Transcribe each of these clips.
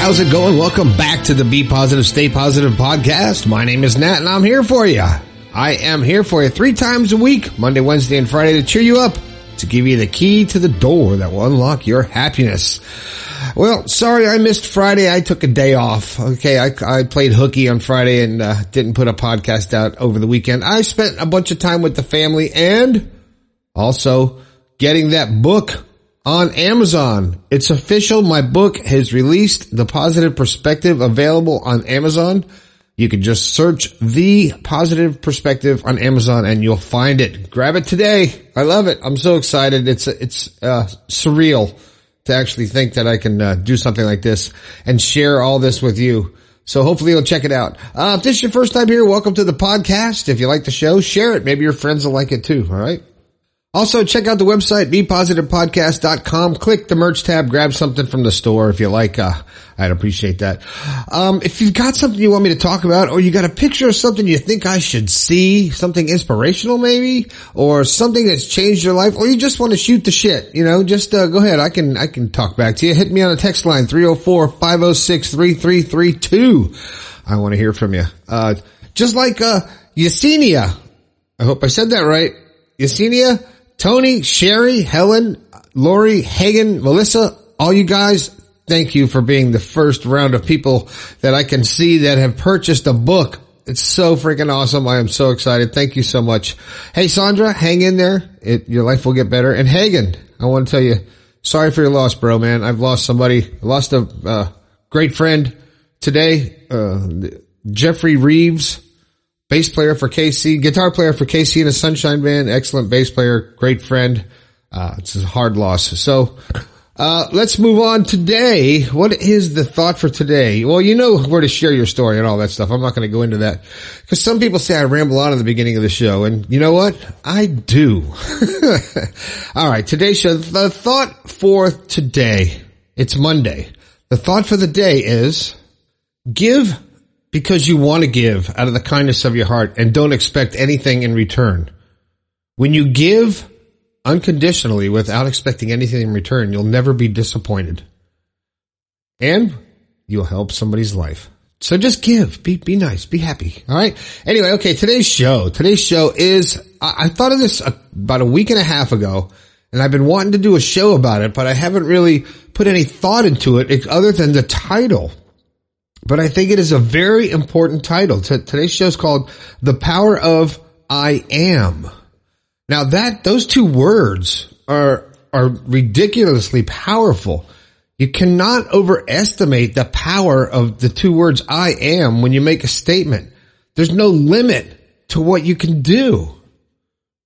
how's it going? Welcome back to the Be Positive, Stay Positive podcast. My name is Nat and I'm here for you. I am here for you three times a week, Monday, Wednesday, and Friday to cheer you up, to give you the key to the door that will unlock your happiness. Well, sorry I missed Friday. I took a day off. Okay, I, I played hooky on Friday and uh, didn't put a podcast out over the weekend. I spent a bunch of time with the family and also getting that book on Amazon. It's official. My book has released the positive perspective available on Amazon. You can just search the positive perspective on Amazon and you'll find it. Grab it today. I love it. I'm so excited. It's, it's, uh, surreal to actually think that I can uh, do something like this and share all this with you. So hopefully you'll check it out. Uh, if this is your first time here, welcome to the podcast. If you like the show, share it. Maybe your friends will like it too. All right. Also, check out the website, bepositivepodcast.com. Click the merch tab, grab something from the store if you like. Uh, I'd appreciate that. Um, if you've got something you want me to talk about, or you got a picture of something you think I should see, something inspirational maybe, or something that's changed your life, or you just want to shoot the shit, you know, just, uh, go ahead. I can, I can talk back to you. Hit me on the text line, 304-506-3332. I want to hear from you. Uh, just like, uh, Yesenia. I hope I said that right. Yesenia Tony, Sherry, Helen, Lori, Hagen, Melissa, all you guys, thank you for being the first round of people that I can see that have purchased a book. It's so freaking awesome. I am so excited. Thank you so much. Hey, Sandra, hang in there. It, your life will get better. And Hagen, I want to tell you, sorry for your loss, bro, man. I've lost somebody, lost a uh, great friend today, uh, Jeffrey Reeves bass player for KC, guitar player for KC and a Sunshine Band, excellent bass player, great friend. Uh, it's a hard loss. So, uh, let's move on today. What is the thought for today? Well, you know where to share your story and all that stuff. I'm not going to go into that because some people say I ramble on at the beginning of the show and you know what? I do. all right. Today's show, the thought for today, it's Monday. The thought for the day is give because you want to give out of the kindness of your heart and don't expect anything in return. When you give unconditionally without expecting anything in return, you'll never be disappointed. And you'll help somebody's life. So just give, be, be nice, be happy. All right. Anyway, okay. Today's show, today's show is, I, I thought of this about a week and a half ago and I've been wanting to do a show about it, but I haven't really put any thought into it other than the title but I think it is a very important title. T- today's show is called The Power of I Am. Now that, those two words are, are ridiculously powerful. You cannot overestimate the power of the two words I am when you make a statement. There's no limit to what you can do,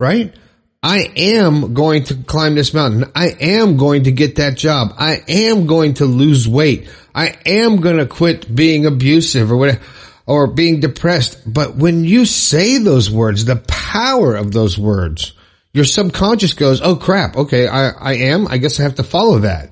right? I am going to climb this mountain. I am going to get that job. I am going to lose weight. I am going to quit being abusive or whatever, or being depressed. But when you say those words, the power of those words, your subconscious goes, Oh crap. Okay. I, I am. I guess I have to follow that.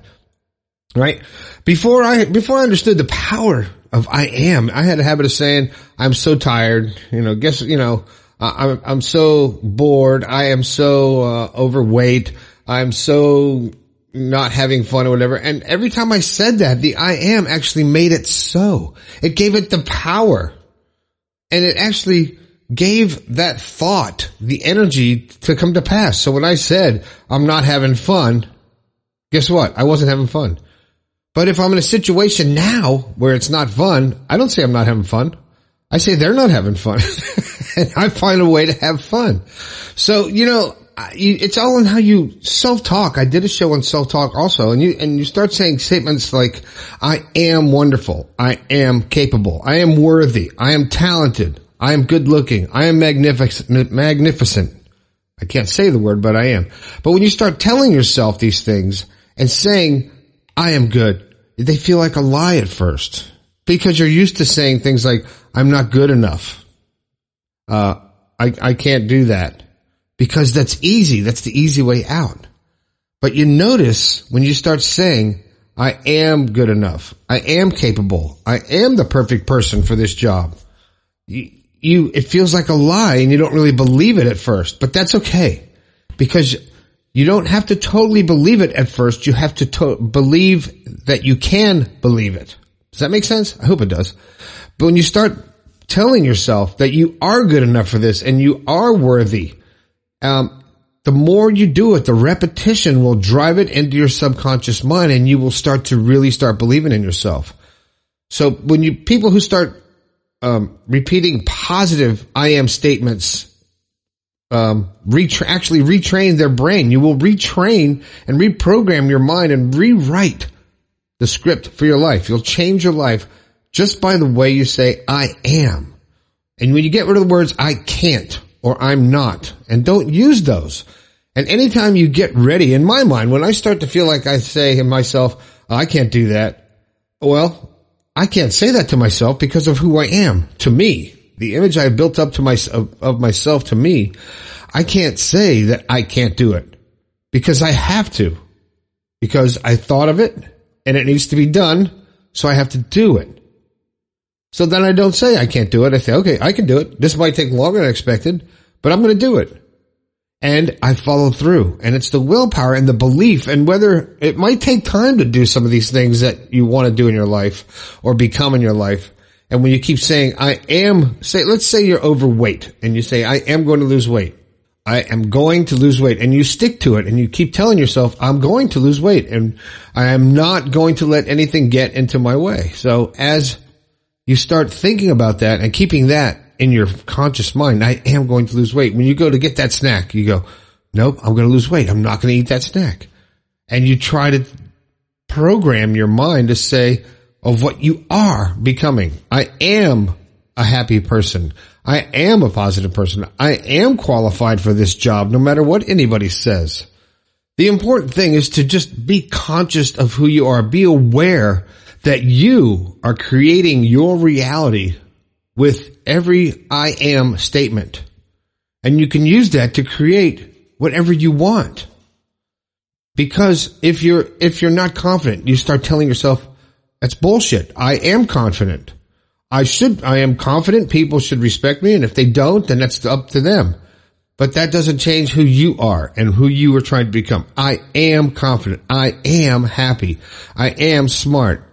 Right. Before I, before I understood the power of I am, I had a habit of saying, I'm so tired. You know, guess, you know, I'm, I'm so bored. I am so uh, overweight. I'm so not having fun or whatever. And every time I said that, the I am actually made it so. It gave it the power. And it actually gave that thought the energy to come to pass. So when I said, I'm not having fun, guess what? I wasn't having fun. But if I'm in a situation now where it's not fun, I don't say I'm not having fun. I say they're not having fun. and I find a way to have fun. So, you know, it's all in how you self-talk. I did a show on self-talk also, and you, and you start saying statements like, I am wonderful. I am capable. I am worthy. I am talented. I am good looking. I am magnificent, magnificent. I can't say the word, but I am. But when you start telling yourself these things and saying, I am good, they feel like a lie at first because you're used to saying things like, I'm not good enough. Uh, I, I can't do that because that's easy. That's the easy way out. But you notice when you start saying, I am good enough. I am capable. I am the perfect person for this job. You, you, it feels like a lie and you don't really believe it at first, but that's okay because you don't have to totally believe it at first. You have to, to- believe that you can believe it. Does that make sense? I hope it does. But when you start telling yourself that you are good enough for this and you are worthy, um, the more you do it, the repetition will drive it into your subconscious mind and you will start to really start believing in yourself. So when you, people who start, um, repeating positive I am statements, um, retra- actually retrain their brain. You will retrain and reprogram your mind and rewrite the script for your life. You'll change your life just by the way you say, I am. And when you get rid of the words, I can't or I'm not, and don't use those. And anytime you get ready, in my mind, when I start to feel like I say to myself, oh, I can't do that. Well, I can't say that to myself because of who I am to me. The image I have built up to my, of, of myself to me, I can't say that I can't do it because I have to because I thought of it and it needs to be done. So I have to do it. So then I don't say I can't do it. I say, okay, I can do it. This might take longer than expected, but I'm going to do it. And I follow through and it's the willpower and the belief and whether it might take time to do some of these things that you want to do in your life or become in your life. And when you keep saying, I am, say, let's say you're overweight and you say, I am going to lose weight. I am going to lose weight and you stick to it and you keep telling yourself, I'm going to lose weight and I am not going to let anything get into my way. So as you start thinking about that and keeping that in your conscious mind, I am going to lose weight. When you go to get that snack, you go, nope, I'm going to lose weight. I'm not going to eat that snack. And you try to program your mind to say of what you are becoming. I am a happy person. I am a positive person. I am qualified for this job no matter what anybody says. The important thing is to just be conscious of who you are. Be aware that you are creating your reality with every I am statement. And you can use that to create whatever you want. Because if you're, if you're not confident, you start telling yourself, that's bullshit. I am confident. I should, I am confident people should respect me. And if they don't, then that's up to them. But that doesn't change who you are and who you are trying to become. I am confident. I am happy. I am smart.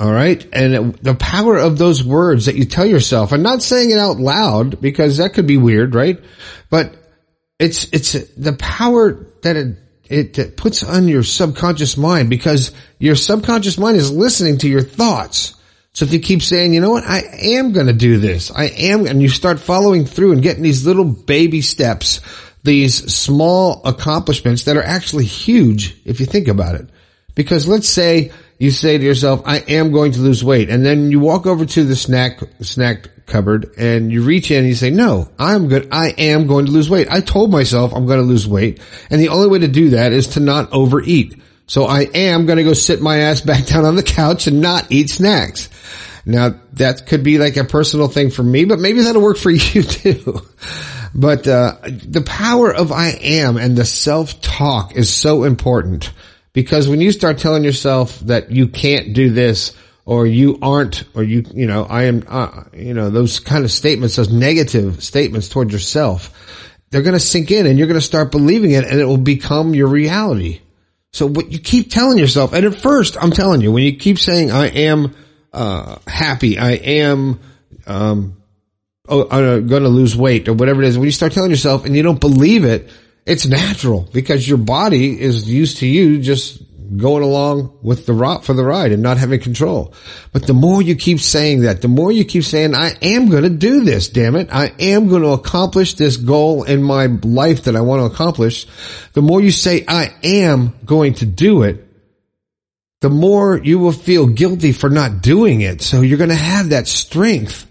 All right. And the power of those words that you tell yourself and not saying it out loud because that could be weird, right? But it's, it's the power that it, it, it puts on your subconscious mind because your subconscious mind is listening to your thoughts. So if you keep saying, you know what, I am going to do this. I am, and you start following through and getting these little baby steps, these small accomplishments that are actually huge if you think about it. Because let's say you say to yourself, I am going to lose weight. And then you walk over to the snack, snack cupboard and you reach in and you say, no, I'm good. I am going to lose weight. I told myself I'm going to lose weight. And the only way to do that is to not overeat. So I am going to go sit my ass back down on the couch and not eat snacks. Now that could be like a personal thing for me, but maybe that'll work for you too. But, uh, the power of I am and the self-talk is so important because when you start telling yourself that you can't do this or you aren't, or you, you know, I am, uh, you know, those kind of statements, those negative statements towards yourself, they're going to sink in and you're going to start believing it and it will become your reality. So what you keep telling yourself, and at first, I'm telling you, when you keep saying, I am, uh, happy, I am, um, oh, I'm going to lose weight or whatever it is, when you start telling yourself and you don't believe it, it's natural because your body is used to you just going along with the rock for the ride and not having control. But the more you keep saying that, the more you keep saying, I am going to do this, damn it. I am going to accomplish this goal in my life that I want to accomplish. The more you say, I am going to do it, the more you will feel guilty for not doing it. So you're going to have that strength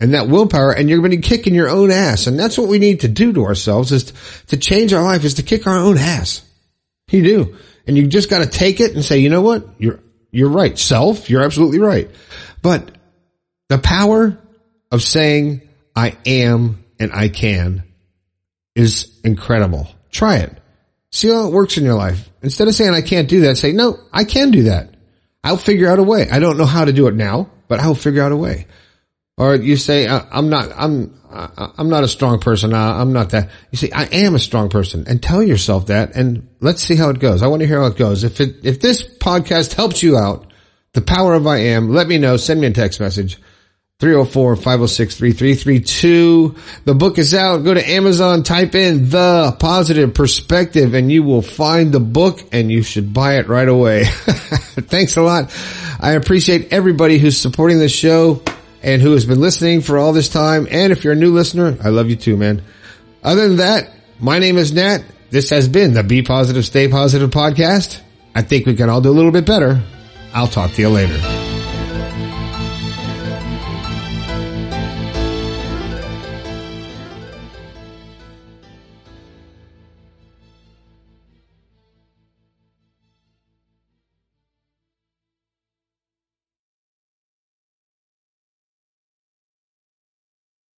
and that willpower and you're going to be kicking your own ass. And that's what we need to do to ourselves is to change our life is to kick our own ass. You do. And you just got to take it and say, you know what? You're, you're right. Self, you're absolutely right. But the power of saying I am and I can is incredible. Try it. See how it works in your life. Instead of saying I can't do that, say, no, I can do that. I'll figure out a way. I don't know how to do it now, but I'll figure out a way. Or you say, I'm not, I'm, I'm not a strong person. I'm not that. You say, I am a strong person and tell yourself that and let's see how it goes. I want to hear how it goes. If it, if this podcast helps you out, The Power of I Am. Let me know. Send me a text message. 304-506-3332. The book is out. Go to Amazon, type in the positive perspective and you will find the book and you should buy it right away. Thanks a lot. I appreciate everybody who's supporting this show and who has been listening for all this time. And if you're a new listener, I love you too, man. Other than that, my name is Nat. This has been the Be Positive, Stay Positive podcast. I think we can all do a little bit better. I'll talk to you later.